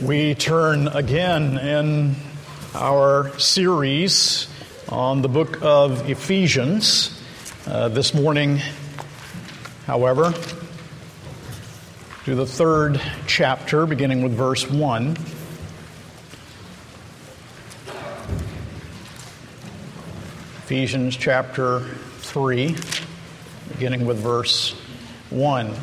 We turn again in our series on the book of Ephesians. Uh, this morning, however, to the third chapter, beginning with verse 1. Ephesians chapter 3, beginning with verse 1.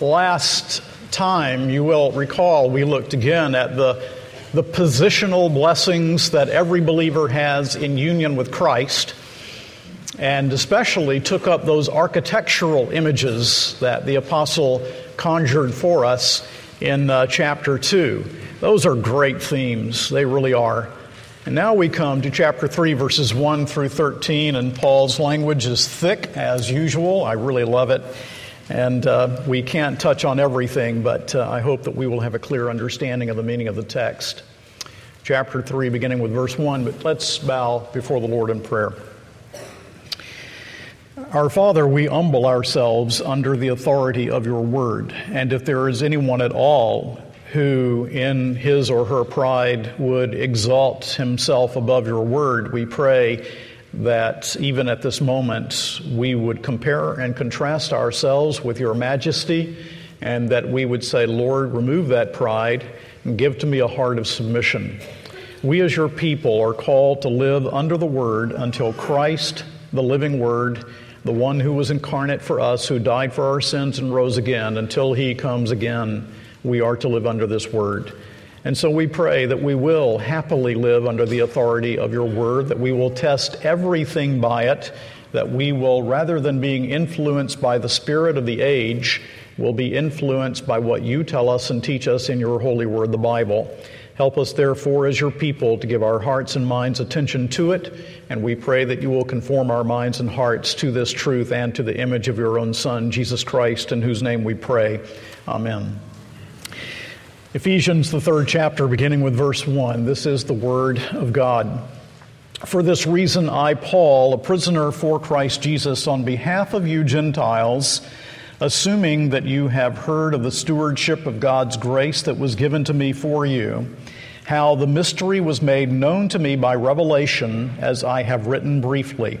Last time, you will recall, we looked again at the, the positional blessings that every believer has in union with Christ, and especially took up those architectural images that the apostle conjured for us in uh, chapter 2. Those are great themes, they really are. And now we come to chapter 3, verses 1 through 13, and Paul's language is thick as usual. I really love it. And uh, we can't touch on everything, but uh, I hope that we will have a clear understanding of the meaning of the text. Chapter 3, beginning with verse 1, but let's bow before the Lord in prayer. Our Father, we humble ourselves under the authority of your word. And if there is anyone at all who, in his or her pride, would exalt himself above your word, we pray that even at this moment we would compare and contrast ourselves with your majesty and that we would say, Lord, remove that pride and give to me a heart of submission. We, as your people, are called to live under the Word until Christ, the living Word, the one who was incarnate for us, who died for our sins and rose again, until he comes again, we are to live under this Word. And so we pray that we will happily live under the authority of your word, that we will test everything by it, that we will, rather than being influenced by the spirit of the age, will be influenced by what you tell us and teach us in your holy word, the Bible. Help us, therefore, as your people, to give our hearts and minds attention to it, and we pray that you will conform our minds and hearts to this truth and to the image of your own Son, Jesus Christ, in whose name we pray. Amen. Ephesians, the third chapter, beginning with verse 1. This is the Word of God. For this reason, I, Paul, a prisoner for Christ Jesus, on behalf of you Gentiles, assuming that you have heard of the stewardship of God's grace that was given to me for you, how the mystery was made known to me by revelation, as I have written briefly.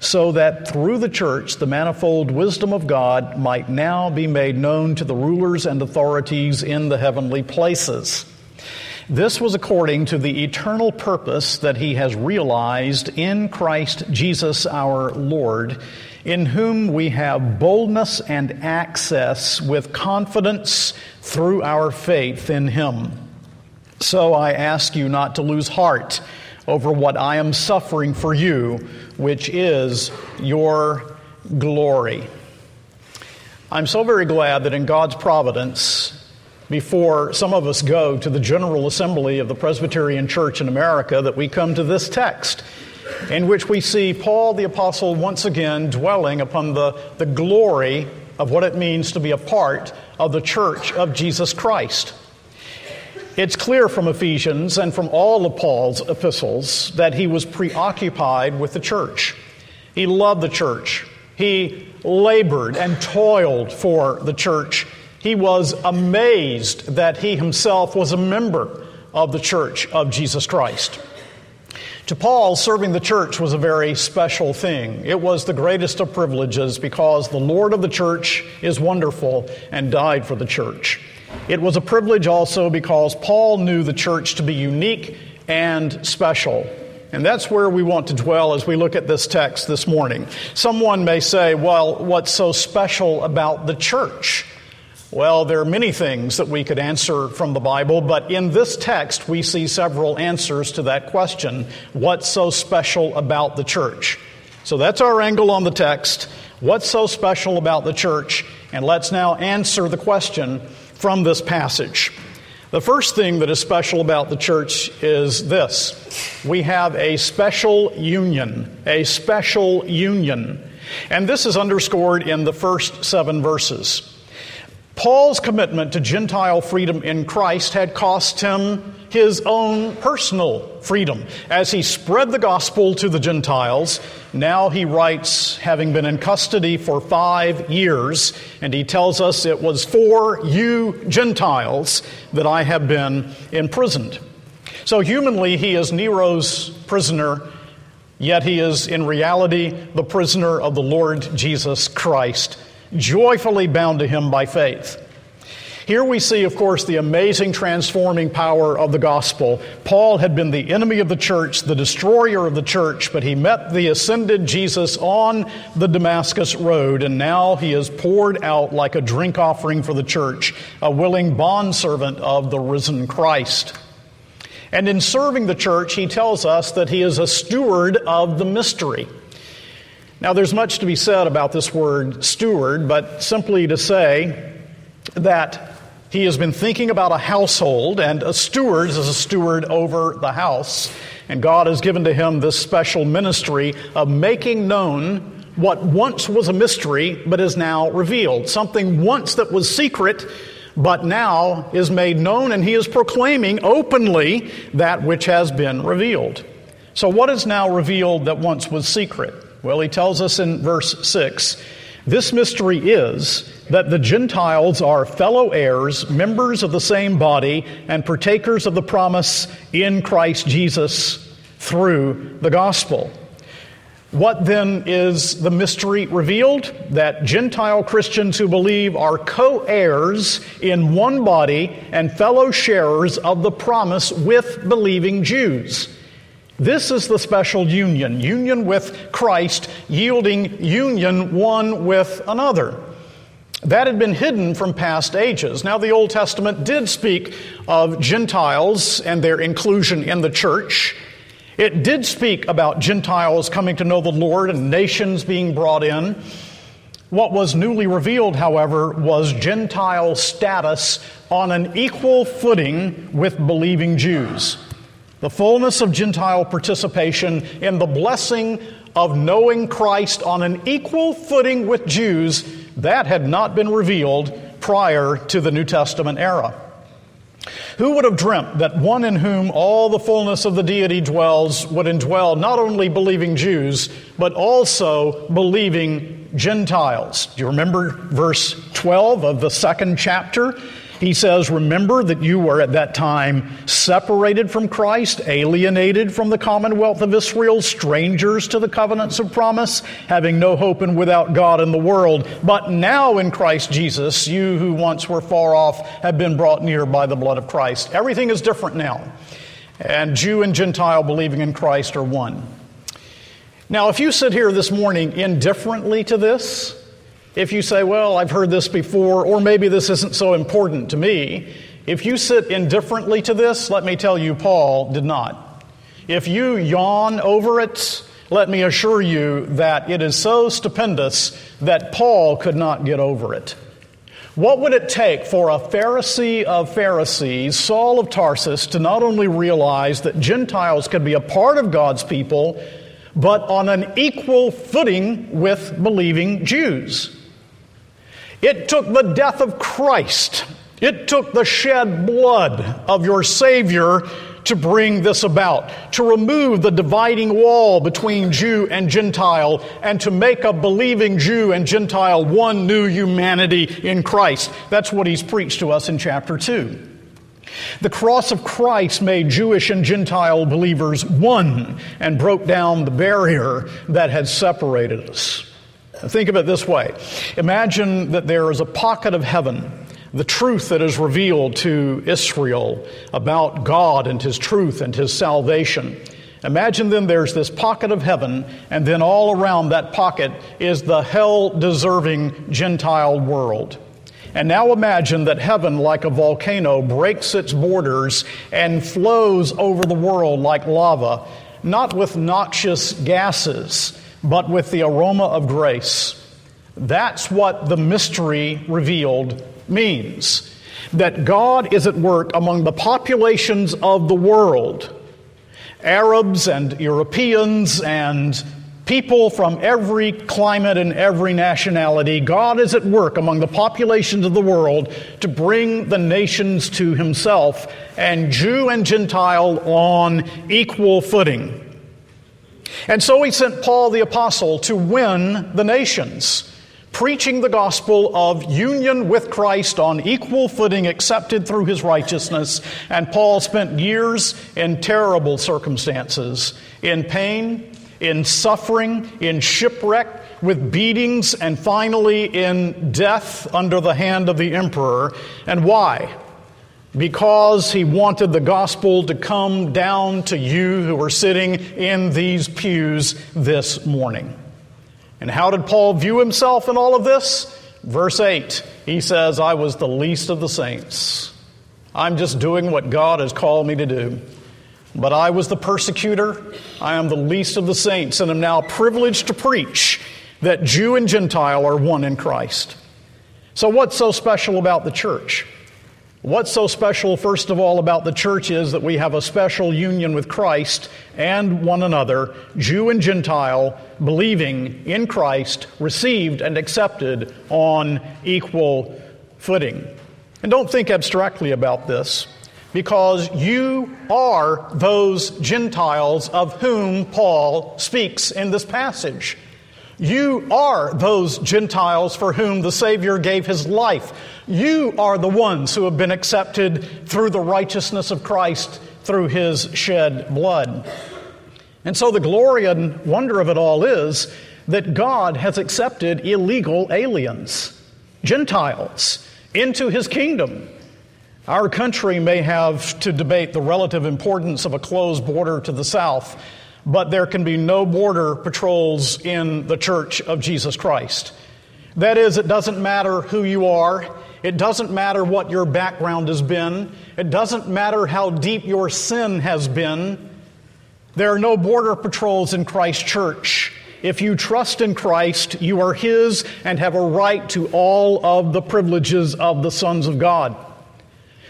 so that through the church the manifold wisdom of God might now be made known to the rulers and authorities in the heavenly places. This was according to the eternal purpose that he has realized in Christ Jesus our Lord, in whom we have boldness and access with confidence through our faith in him. So I ask you not to lose heart over what I am suffering for you, which is your glory. I'm so very glad that in God's providence, before some of us go to the General Assembly of the Presbyterian Church in America, that we come to this text in which we see Paul the Apostle once again dwelling upon the, the glory of what it means to be a part of the church of Jesus Christ. It's clear from Ephesians and from all of Paul's epistles that he was preoccupied with the church. He loved the church. He labored and toiled for the church. He was amazed that he himself was a member of the church of Jesus Christ. To Paul, serving the church was a very special thing. It was the greatest of privileges because the Lord of the church is wonderful and died for the church. It was a privilege also because Paul knew the church to be unique and special. And that's where we want to dwell as we look at this text this morning. Someone may say, well, what's so special about the church? Well, there are many things that we could answer from the Bible, but in this text we see several answers to that question. What's so special about the church? So that's our angle on the text. What's so special about the church? And let's now answer the question from this passage. The first thing that is special about the church is this we have a special union, a special union. And this is underscored in the first seven verses. Paul's commitment to Gentile freedom in Christ had cost him his own personal freedom. As he spread the gospel to the Gentiles, now he writes, having been in custody for five years, and he tells us it was for you Gentiles that I have been imprisoned. So, humanly, he is Nero's prisoner, yet he is in reality the prisoner of the Lord Jesus Christ joyfully bound to him by faith. Here we see, of course, the amazing transforming power of the gospel. Paul had been the enemy of the church, the destroyer of the church, but he met the ascended Jesus on the Damascus road, and now he is poured out like a drink offering for the church, a willing bondservant of the risen Christ. And in serving the church, he tells us that he is a steward of the mystery. Now, there's much to be said about this word steward, but simply to say that he has been thinking about a household, and a steward is a steward over the house. And God has given to him this special ministry of making known what once was a mystery, but is now revealed. Something once that was secret, but now is made known, and he is proclaiming openly that which has been revealed. So, what is now revealed that once was secret? Well, he tells us in verse 6 this mystery is that the Gentiles are fellow heirs, members of the same body, and partakers of the promise in Christ Jesus through the gospel. What then is the mystery revealed? That Gentile Christians who believe are co heirs in one body and fellow sharers of the promise with believing Jews. This is the special union, union with Christ, yielding union one with another. That had been hidden from past ages. Now, the Old Testament did speak of Gentiles and their inclusion in the church. It did speak about Gentiles coming to know the Lord and nations being brought in. What was newly revealed, however, was Gentile status on an equal footing with believing Jews the fullness of Gentile participation in the blessing of knowing Christ on an equal footing with Jews, that had not been revealed prior to the New Testament era. Who would have dreamt that one in whom all the fullness of the deity dwells would indwell not only believing Jews, but also believing Gentiles? Do you remember verse 12 of the second chapter? He says, Remember that you were at that time separated from Christ, alienated from the commonwealth of Israel, strangers to the covenants of promise, having no hope and without God in the world. But now in Christ Jesus, you who once were far off have been brought near by the blood of Christ. Everything is different now. And Jew and Gentile believing in Christ are one. Now, if you sit here this morning indifferently to this, if you say, Well, I've heard this before, or maybe this isn't so important to me, if you sit indifferently to this, let me tell you, Paul did not. If you yawn over it, let me assure you that it is so stupendous that Paul could not get over it. What would it take for a Pharisee of Pharisees, Saul of Tarsus, to not only realize that Gentiles could be a part of God's people, but on an equal footing with believing Jews? It took the death of Christ, it took the shed blood of your Savior to bring this about, to remove the dividing wall between Jew and Gentile, and to make a believing Jew and Gentile one new humanity in Christ. That's what he's preached to us in chapter 2. The cross of Christ made Jewish and Gentile believers one and broke down the barrier that had separated us. Think of it this way Imagine that there is a pocket of heaven, the truth that is revealed to Israel about God and His truth and His salvation. Imagine then there's this pocket of heaven, and then all around that pocket is the hell deserving Gentile world. And now imagine that heaven, like a volcano, breaks its borders and flows over the world like lava, not with noxious gases, but with the aroma of grace. That's what the mystery revealed means. That God is at work among the populations of the world Arabs and Europeans and people from every climate and every nationality. God is at work among the populations of the world to bring the nations to Himself, and Jew and Gentile on equal footing. And so He sent Paul the Apostle to win the nations preaching the gospel of union with Christ on equal footing, accepted through his righteousness. And Paul spent years in terrible circumstances, in pain, in suffering, in shipwreck, with beatings, and finally in death under the hand of the emperor. And why? Because he wanted the gospel to come down to you who are sitting in these pews this morning. And how did Paul view himself in all of this? Verse 8, he says, I was the least of the saints. I'm just doing what God has called me to do. But I was the persecutor. I am the least of the saints, and am now privileged to preach that Jew and Gentile are one in Christ. So, what's so special about the church? What's so special, first of all, about the church is that we have a special union with Christ and one another, Jew and Gentile, believing in Christ, received and accepted on equal footing. And don't think abstractly about this, because you are those Gentiles of whom Paul speaks in this passage. You are those Gentiles for whom the Savior gave his life. You are the ones who have been accepted through the righteousness of Christ through his shed blood. And so the glory and wonder of it all is that God has accepted illegal aliens, Gentiles, into his kingdom. Our country may have to debate the relative importance of a closed border to the south but there can be no border patrols in the church of Jesus Christ. That is, it doesn't matter who you are. It doesn't matter what your background has been. It doesn't matter how deep your sin has been. There are no border patrols in Christ's church. If you trust in Christ, you are His and have a right to all of the privileges of the sons of God.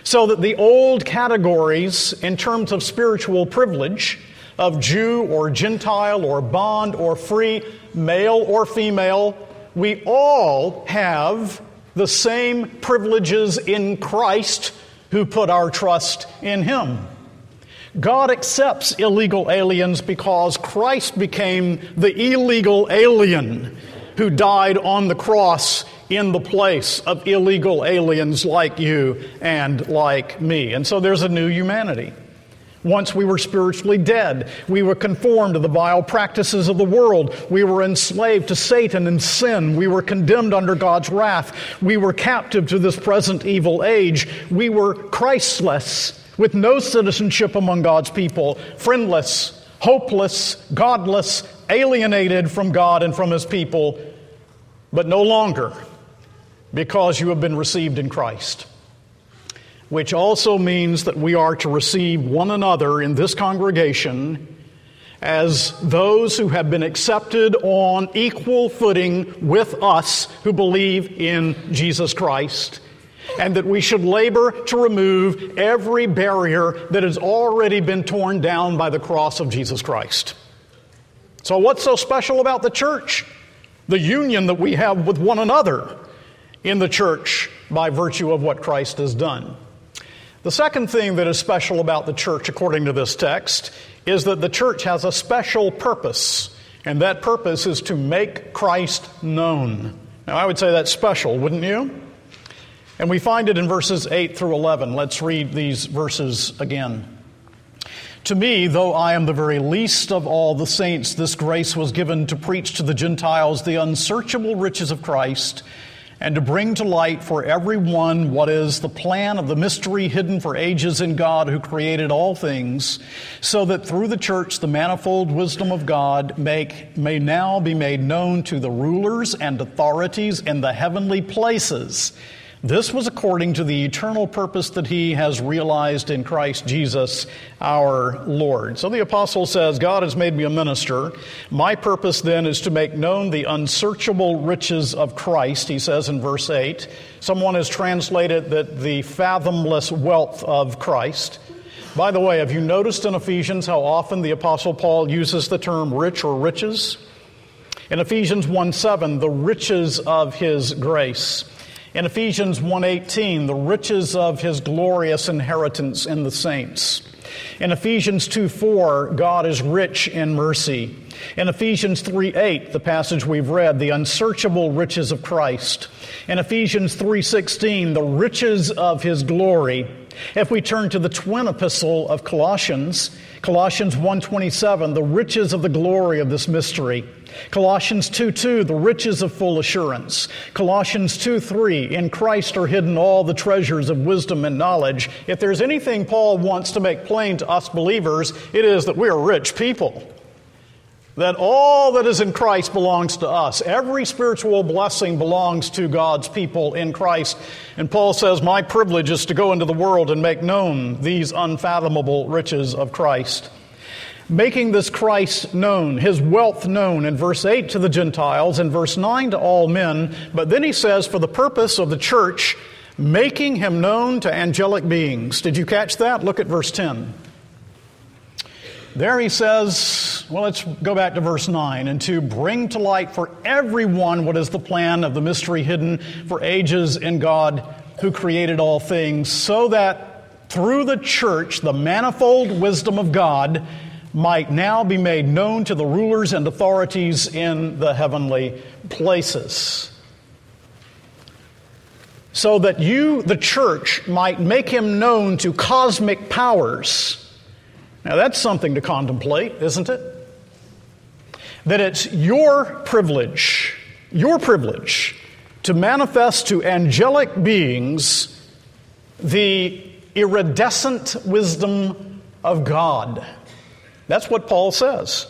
So that the old categories in terms of spiritual privilege, of Jew or Gentile or bond or free, male or female, we all have the same privileges in Christ who put our trust in Him. God accepts illegal aliens because Christ became the illegal alien who died on the cross in the place of illegal aliens like you and like me. And so there's a new humanity. Once we were spiritually dead. We were conformed to the vile practices of the world. We were enslaved to Satan and sin. We were condemned under God's wrath. We were captive to this present evil age. We were Christless, with no citizenship among God's people, friendless, hopeless, godless, alienated from God and from His people, but no longer because you have been received in Christ which also means that we are to receive one another in this congregation as those who have been accepted on equal footing with us who believe in Jesus Christ, and that we should labor to remove every barrier that has already been torn down by the cross of Jesus Christ. So, what's so special about the church? The union that we have with one another in the church by virtue of what Christ has done. The second thing that is special about the church, according to this text, is that the church has a special purpose, and that purpose is to make Christ known. Now, I would say that's special, wouldn't you? And we find it in verses 8 through 11. Let's read these verses again. To me, though I am the very least of all the saints, this grace was given to preach to the Gentiles the unsearchable riches of Christ and to bring to light for everyone what is the plan of the mystery hidden for ages in God who created all things, so that through the church the manifold wisdom of God make, may now be made known to the rulers and authorities in the heavenly places this was according to the eternal purpose that he has realized in Christ Jesus our Lord. So the apostle says, God has made me a minister. My purpose then is to make known the unsearchable riches of Christ, he says in verse 8. Someone has translated that the fathomless wealth of Christ. By the way, have you noticed in Ephesians how often the apostle Paul uses the term rich or riches? In Ephesians 1 7, the riches of his grace. In Ephesians 1:18, the riches of his glorious inheritance in the saints. In Ephesians 2:4, God is rich in mercy. In Ephesians 3:8, the passage we've read, the unsearchable riches of Christ. In Ephesians 3:16, the riches of his glory. If we turn to the twin epistle of Colossians, Colossians 1:27, the riches of the glory of this mystery. Colossians 2 2, the riches of full assurance. Colossians 2 3, in Christ are hidden all the treasures of wisdom and knowledge. If there's anything Paul wants to make plain to us believers, it is that we are rich people. That all that is in Christ belongs to us. Every spiritual blessing belongs to God's people in Christ. And Paul says, My privilege is to go into the world and make known these unfathomable riches of Christ making this Christ known, his wealth known in verse 8 to the Gentiles, in verse 9 to all men. But then he says, for the purpose of the church, making him known to angelic beings. Did you catch that? Look at verse 10. There he says, well, let's go back to verse 9, and to bring to light for everyone what is the plan of the mystery hidden for ages in God who created all things, so that through the church, the manifold wisdom of God might now be made known to the rulers and authorities in the heavenly places. So that you, the church, might make him known to cosmic powers. Now, that's something to contemplate, isn't it? That it's your privilege, your privilege, to manifest to angelic beings the iridescent wisdom of God. That's what Paul says.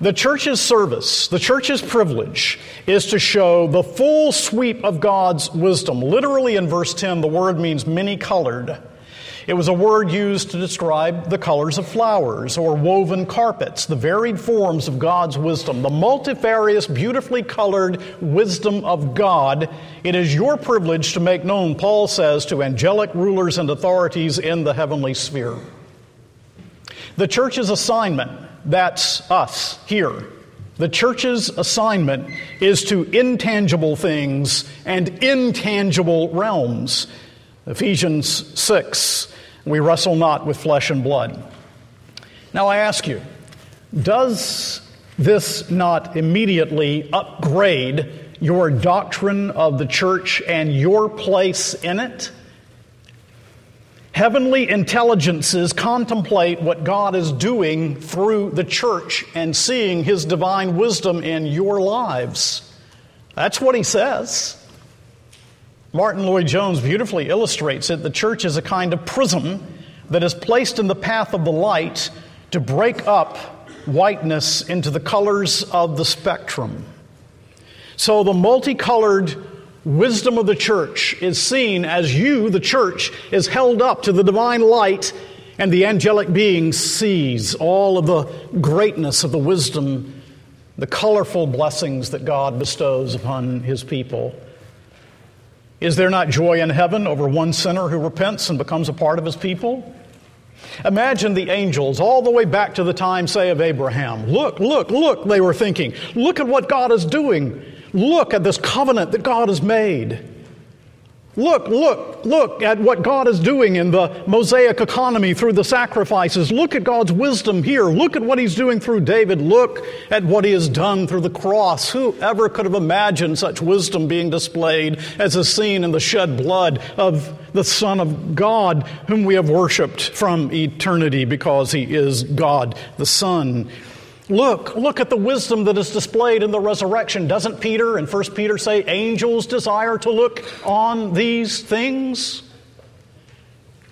The church's service, the church's privilege, is to show the full sweep of God's wisdom. Literally in verse 10, the word means many colored. It was a word used to describe the colors of flowers or woven carpets, the varied forms of God's wisdom, the multifarious, beautifully colored wisdom of God. It is your privilege to make known, Paul says, to angelic rulers and authorities in the heavenly sphere. The church's assignment, that's us here. The church's assignment is to intangible things and intangible realms. Ephesians 6, we wrestle not with flesh and blood. Now I ask you, does this not immediately upgrade your doctrine of the church and your place in it? Heavenly intelligences contemplate what God is doing through the church and seeing His divine wisdom in your lives. That's what he says. Martyn Lloyd-Jones beautifully illustrates it. The church is a kind of prism that is placed in the path of the light to break up whiteness into the colors of the spectrum. So the multicolored wisdom of the church is seen as you, the church, is held up to the divine light, and the angelic being sees all of the greatness of the wisdom, the colorful blessings that God bestows upon his people. Is there not joy in heaven over one sinner who repents and becomes a part of his people? Imagine the angels all the way back to the time, say, of Abraham. Look, look, look, they were thinking. Look at what God is doing. Look at this covenant that God has made. Look, look, look at what God is doing in the Mosaic economy through the sacrifices. Look at God's wisdom here. Look at what He's doing through David. Look at what He has done through the cross. Who ever could have imagined such wisdom being displayed as is seen in the shed blood of the Son of God, whom we have worshiped from eternity because He is God the Son? Look, look at the wisdom that is displayed in the resurrection. Doesn't Peter and 1 Peter say angels desire to look on these things?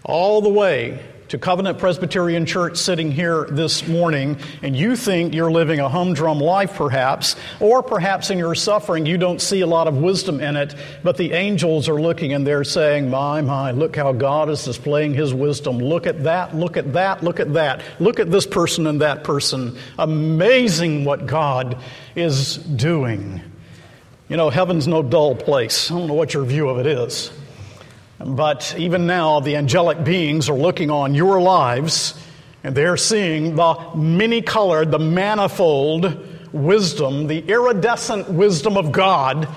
All the way to Covenant Presbyterian Church sitting here this morning, and you think you're living a humdrum life, perhaps, or perhaps in your suffering you don't see a lot of wisdom in it, but the angels are looking and they're saying, My, my, look how God is displaying His wisdom. Look at that, look at that, look at that. Look at this person and that person. Amazing what God is doing. You know, heaven's no dull place. I don't know what your view of it is. But even now, the angelic beings are looking on your lives and they're seeing the many colored, the manifold wisdom, the iridescent wisdom of God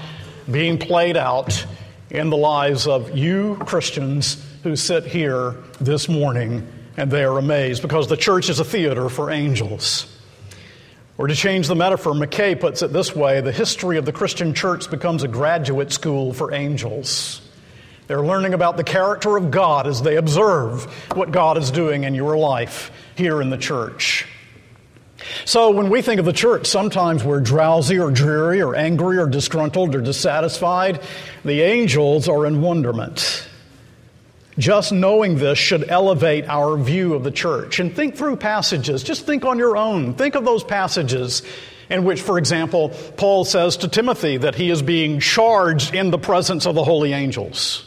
being played out in the lives of you Christians who sit here this morning and they are amazed because the church is a theater for angels. Or to change the metaphor, McKay puts it this way the history of the Christian church becomes a graduate school for angels. They're learning about the character of God as they observe what God is doing in your life here in the church. So, when we think of the church, sometimes we're drowsy or dreary or angry or disgruntled or dissatisfied. The angels are in wonderment. Just knowing this should elevate our view of the church. And think through passages. Just think on your own. Think of those passages in which, for example, Paul says to Timothy that he is being charged in the presence of the holy angels.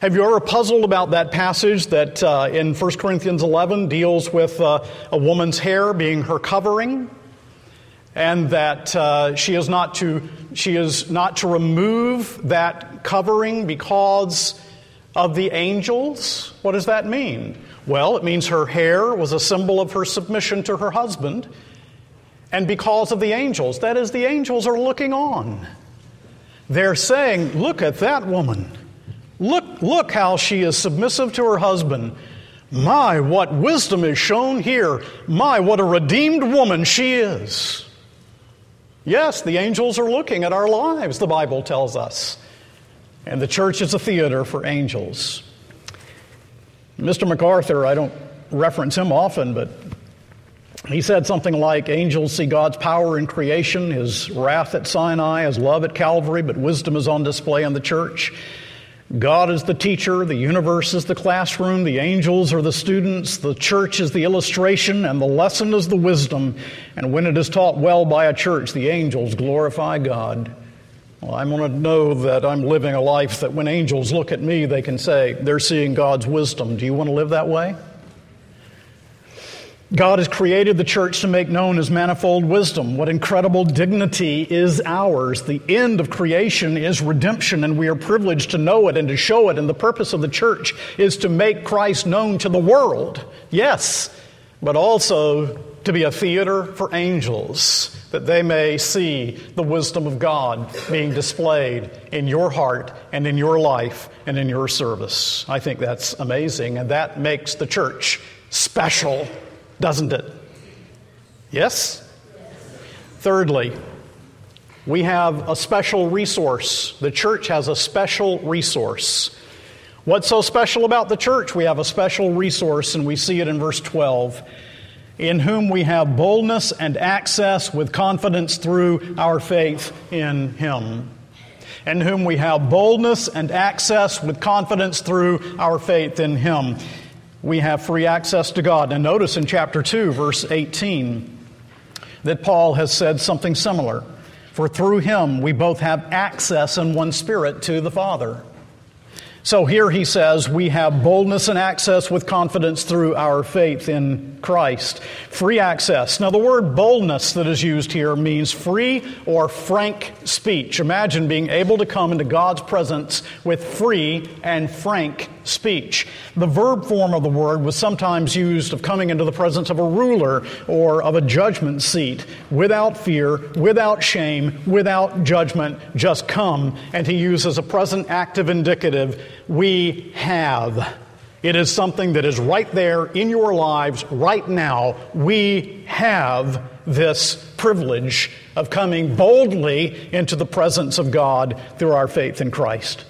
Have you ever puzzled about that passage that uh, in 1 Corinthians 11 deals with uh, a woman's hair being her covering? And that uh, she, is not to, she is not to remove that covering because of the angels? What does that mean? Well, it means her hair was a symbol of her submission to her husband, and because of the angels. That is, the angels are looking on. They're saying, Look at that woman. Look, look how she is submissive to her husband. My, what wisdom is shown here. My, what a redeemed woman she is. Yes, the angels are looking at our lives, the Bible tells us. And the church is a theater for angels. Mr. MacArthur, I don't reference him often, but he said something like Angels see God's power in creation, his wrath at Sinai, his love at Calvary, but wisdom is on display in the church. God is the teacher, the universe is the classroom, the angels are the students, the church is the illustration, and the lesson is the wisdom. And when it is taught well by a church, the angels glorify God. Well, I want to know that I'm living a life that when angels look at me, they can say, they're seeing God's wisdom. Do you want to live that way? God has created the church to make known his manifold wisdom. What incredible dignity is ours. The end of creation is redemption, and we are privileged to know it and to show it. And the purpose of the church is to make Christ known to the world. Yes, but also to be a theater for angels, that they may see the wisdom of God being displayed in your heart and in your life and in your service. I think that's amazing, and that makes the church special doesn't it? Yes? Thirdly, we have a special resource. The church has a special resource. What's so special about the church? We have a special resource, and we see it in verse 12 in whom we have boldness and access with confidence through our faith in Him. In whom we have boldness and access with confidence through our faith in Him we have free access to God. And notice in chapter 2, verse 18, that Paul has said something similar. For through him we both have access in one spirit to the Father. So here he says, we have boldness and access with confidence through our faith in Christ. Free access. Now, the word boldness that is used here means free or frank speech. Imagine being able to come into God's presence with free and frank speech. The verb form of the word was sometimes used of coming into the presence of a ruler or of a judgment seat without fear, without shame, without judgment. Just come. And he uses a present active indicative. We have. It is something that is right there in your lives right now. We have this privilege of coming boldly into the presence of God through our faith in Christ.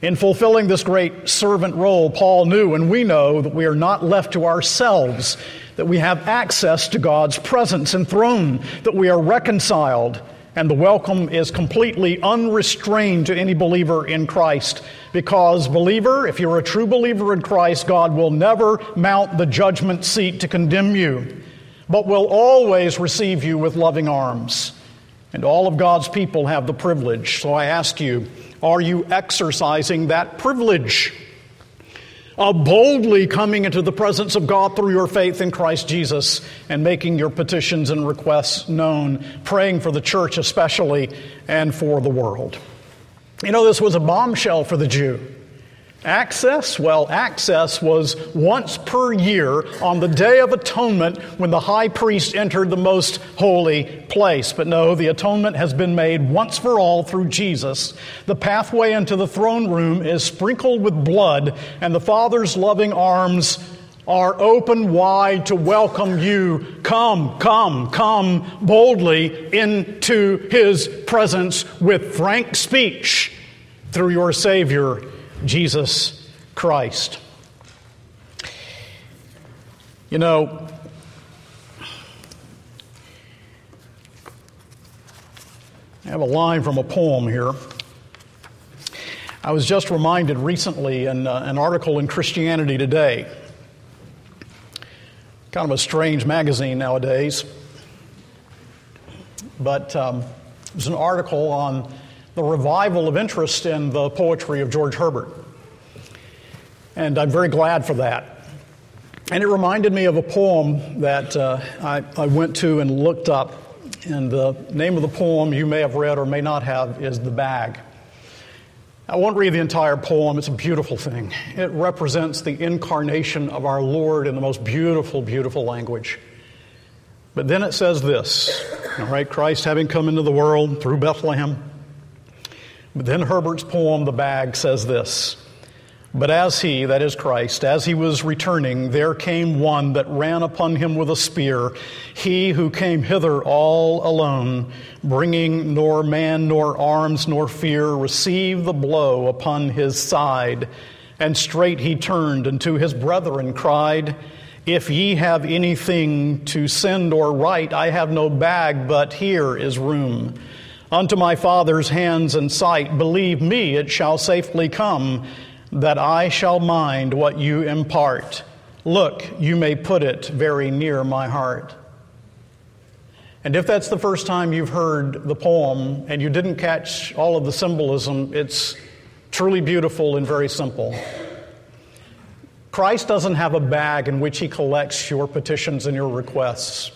In fulfilling this great servant role, Paul knew and we know that we are not left to ourselves, that we have access to God's presence and throne, that we are reconciled, and the welcome is completely unrestrained to any believer in Christ. Because, believer, if you're a true believer in Christ, God will never mount the judgment seat to condemn you, but will always receive you with loving arms. And all of God's people have the privilege. So I ask you, are you exercising that privilege of boldly coming into the presence of God through your faith in Christ Jesus and making your petitions and requests known, praying for the church especially and for the world? You know, this was a bombshell for the Jew. Access? Well, access was once per year on the Day of Atonement when the high priest entered the most holy place. But no, the atonement has been made once for all through Jesus. The pathway into the throne room is sprinkled with blood, and the Father's loving arms are open wide to welcome you. Come, come, come boldly into his presence with frank speech through your Savior Jesus Christ. You know, I have a line from a poem here. I was just reminded recently in uh, an article in Christianity Today, kind of a strange magazine nowadays, but um, it was an article on the revival of interest in the poetry of George Herbert. And I'm very glad for that. And it reminded me of a poem that uh, I, I went to and looked up. And the name of the poem you may have read or may not have is The Bag. I won't read the entire poem, it's a beautiful thing. It represents the incarnation of our Lord in the most beautiful, beautiful language. But then it says this all right, Christ having come into the world through Bethlehem but then Herbert's poem, The Bag, says this But as he, that is Christ, as he was returning, there came one that ran upon him with a spear, he who came hither all alone, bringing nor man, nor arms, nor fear, received the blow upon his side. And straight he turned and to his brethren cried, If ye have anything to send or write, I have no bag, but here is room unto my Father's hands and sight. Believe me, it shall safely come, that I shall mind what you impart. Look, you may put it very near my heart. And if that's the first time you've heard the poem and you didn't catch all of the symbolism, it's truly beautiful and very simple. Christ doesn't have a bag in which he collects your petitions and your requests.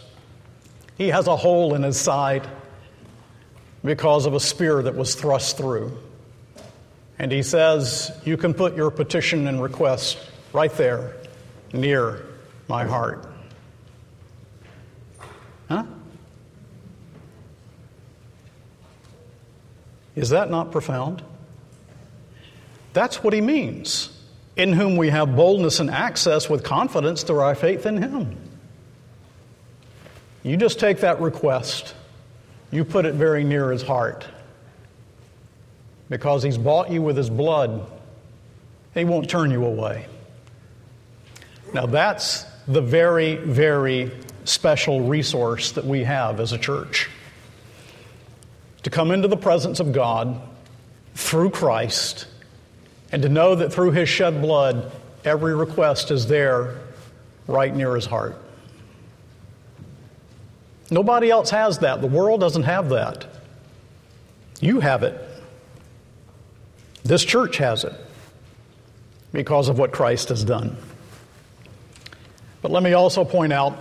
He has a hole in his side because of a spear that was thrust through. And he says, You can put your petition and request right there near my heart. Huh? Is that not profound? That's what he means. In whom we have boldness and access with confidence through our faith in him. You just take that request you put it very near his heart. Because he's bought you with his blood, he won't turn you away. Now, that's the very, very special resource that we have as a church. To come into the presence of God through Christ and to know that through his shed blood, every request is there right near his heart. Nobody else has that. The world doesn't have that. You have it. This church has it because of what Christ has done. But let me also point out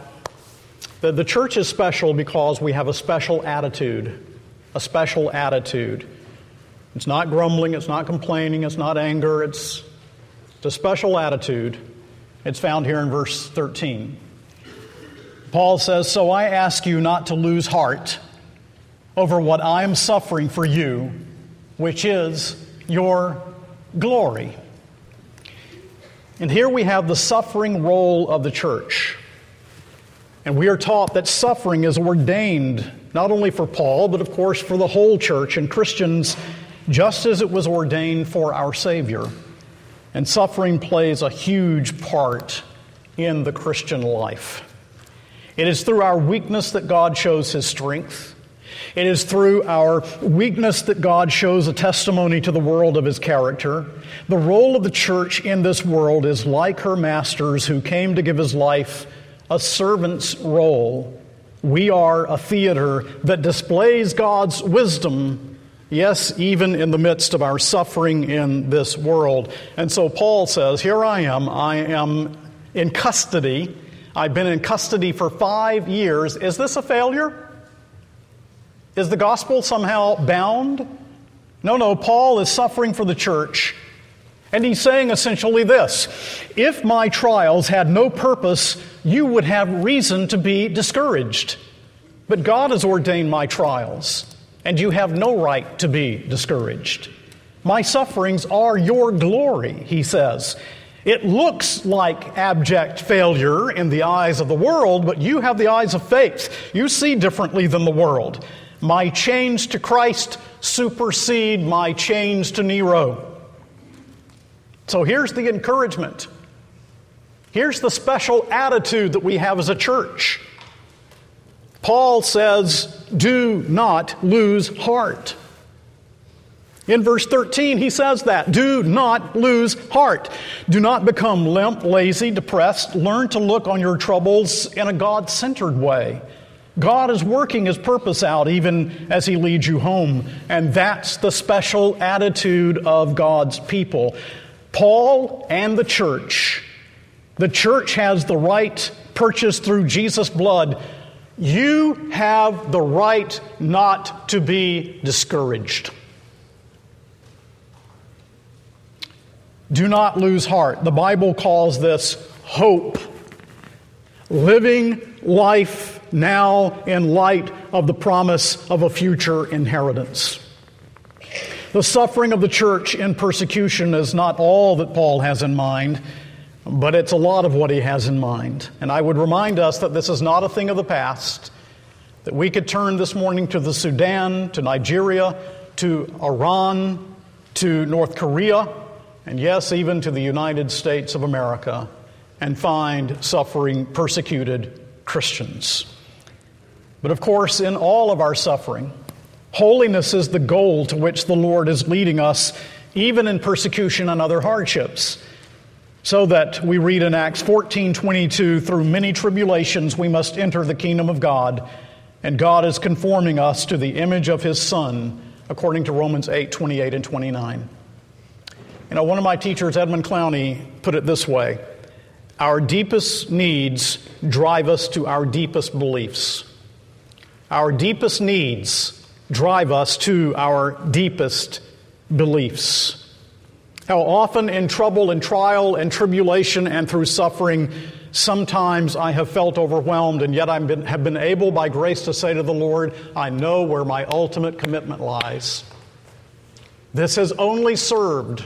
that the church is special because we have a special attitude. A special attitude. It's not grumbling, it's not complaining, it's not anger, it's, it's a special attitude. It's found here in verse 13. Paul says, So I ask you not to lose heart over what I am suffering for you, which is your glory. And here we have the suffering role of the church. And we are taught that suffering is ordained not only for Paul, but of course for the whole church and Christians just as it was ordained for our Savior. And suffering plays a huge part in the Christian life. It is through our weakness that God shows His strength. It is through our weakness that God shows a testimony to the world of His character. The role of the church in this world is like her masters who came to give His life a servant's role. We are a theater that displays God's wisdom, yes, even in the midst of our suffering in this world. And so Paul says, Here I am, I am in custody. I've been in custody for five years. Is this a failure? Is the gospel somehow bound? No, no, Paul is suffering for the church. And he's saying essentially this If my trials had no purpose, you would have reason to be discouraged. But God has ordained my trials, and you have no right to be discouraged. My sufferings are your glory, he says. It looks like abject failure in the eyes of the world, but you have the eyes of faith. You see differently than the world. My chains to Christ supersede my chains to Nero. So here's the encouragement. Here's the special attitude that we have as a church. Paul says, Do not lose heart. In verse 13, he says that. Do not lose heart. Do not become limp, lazy, depressed. Learn to look on your troubles in a God centered way. God is working his purpose out even as he leads you home. And that's the special attitude of God's people. Paul and the church. The church has the right purchased through Jesus' blood. You have the right not to be discouraged. Do not lose heart. The Bible calls this hope. Living life now in light of the promise of a future inheritance. The suffering of the church in persecution is not all that Paul has in mind, but it's a lot of what he has in mind. And I would remind us that this is not a thing of the past, that we could turn this morning to the Sudan, to Nigeria, to Iran, to North Korea, and yes, even to the United States of America, and find suffering, persecuted Christians. But of course, in all of our suffering, Holiness is the goal to which the Lord is leading us, even in persecution and other hardships. So that we read in Acts 14 22, through many tribulations we must enter the kingdom of God, and God is conforming us to the image of his Son, according to Romans 8 28 and 29. You know, one of my teachers, Edmund Clowney, put it this way Our deepest needs drive us to our deepest beliefs. Our deepest needs drive us to our deepest beliefs. How often in trouble and trial and tribulation and through suffering, sometimes I have felt overwhelmed, and yet I have been able by grace to say to the Lord, I know where my ultimate commitment lies. This has only served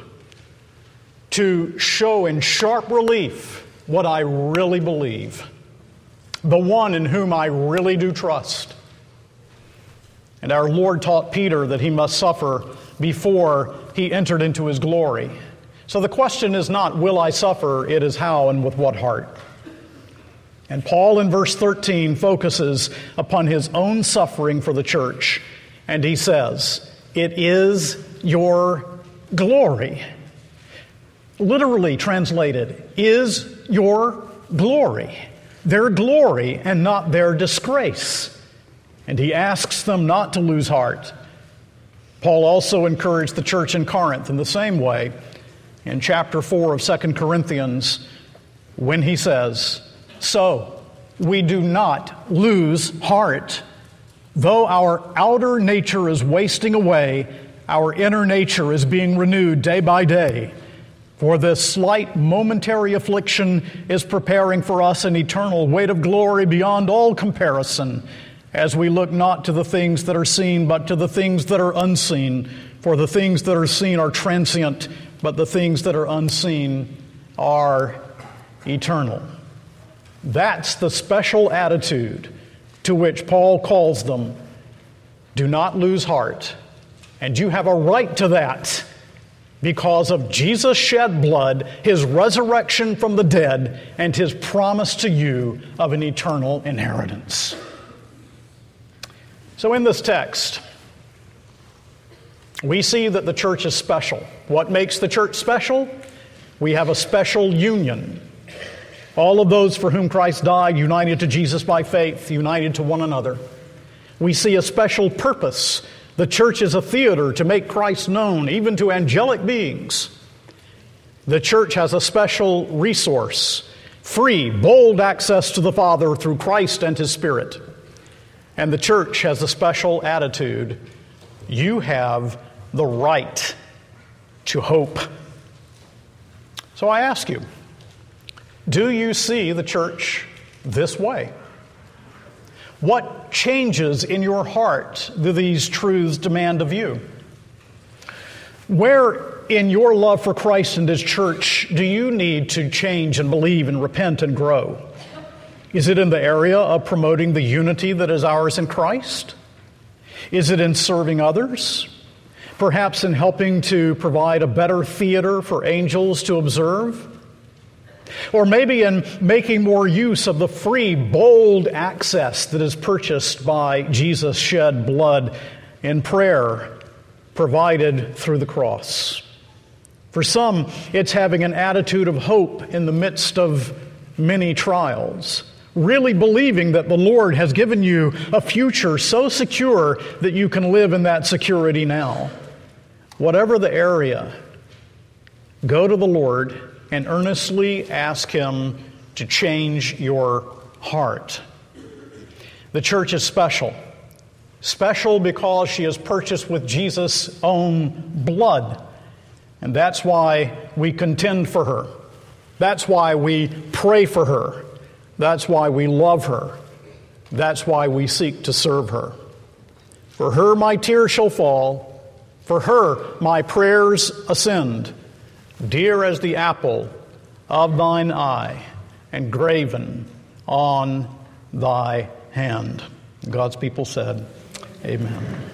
to show in sharp relief what I really believe, the one in whom I really do trust and our Lord taught Peter that he must suffer before he entered into his glory. So the question is not, will I suffer? It is how and with what heart. And Paul in verse 13 focuses upon his own suffering for the church. And he says, It is your glory. Literally translated, is your glory. Their glory and not their disgrace. And he asks them not to lose heart. Paul also encouraged the church in Corinth in the same way in chapter 4 of 2 Corinthians when he says, So we do not lose heart. Though our outer nature is wasting away, our inner nature is being renewed day by day. For this slight momentary affliction is preparing for us an eternal weight of glory beyond all comparison as we look not to the things that are seen, but to the things that are unseen. For the things that are seen are transient, but the things that are unseen are eternal. That's the special attitude to which Paul calls them do not lose heart And you have a right to that because of Jesus' shed blood, his resurrection from the dead, and his promise to you of an eternal inheritance. So, in this text, we see that the church is special. What makes the church special? We have a special union. All of those for whom Christ died, united to Jesus by faith, united to one another. We see a special purpose. The church is a theater to make Christ known, even to angelic beings. The church has a special resource free, bold access to the Father through Christ and His Spirit. And the church has a special attitude. You have the right to hope. So I ask you, do you see the church this way? What changes in your heart do these truths demand of you? Where in your love for Christ and His church do you need to change and believe and repent and grow? Is it in the area of promoting the unity that is ours in Christ? Is it in serving others? perhaps in helping to provide a better theater for angels to observe, or maybe in making more use of the free, bold access that is purchased by Jesus' shed blood in prayer provided through the cross. For some, it's having an attitude of hope in the midst of many trials really believing that the Lord has given you a future so secure that you can live in that security now. Whatever the area, go to the Lord and earnestly ask Him to change your heart. The church is special. Special because she is purchased with Jesus' own blood. And that's why we contend for her. That's why we pray for her. That's why we love her. That's why we seek to serve her. For her, my tears shall fall. For her my prayers ascend, dear as the apple of thine eye, and graven on thy hand. God's people said, Amen.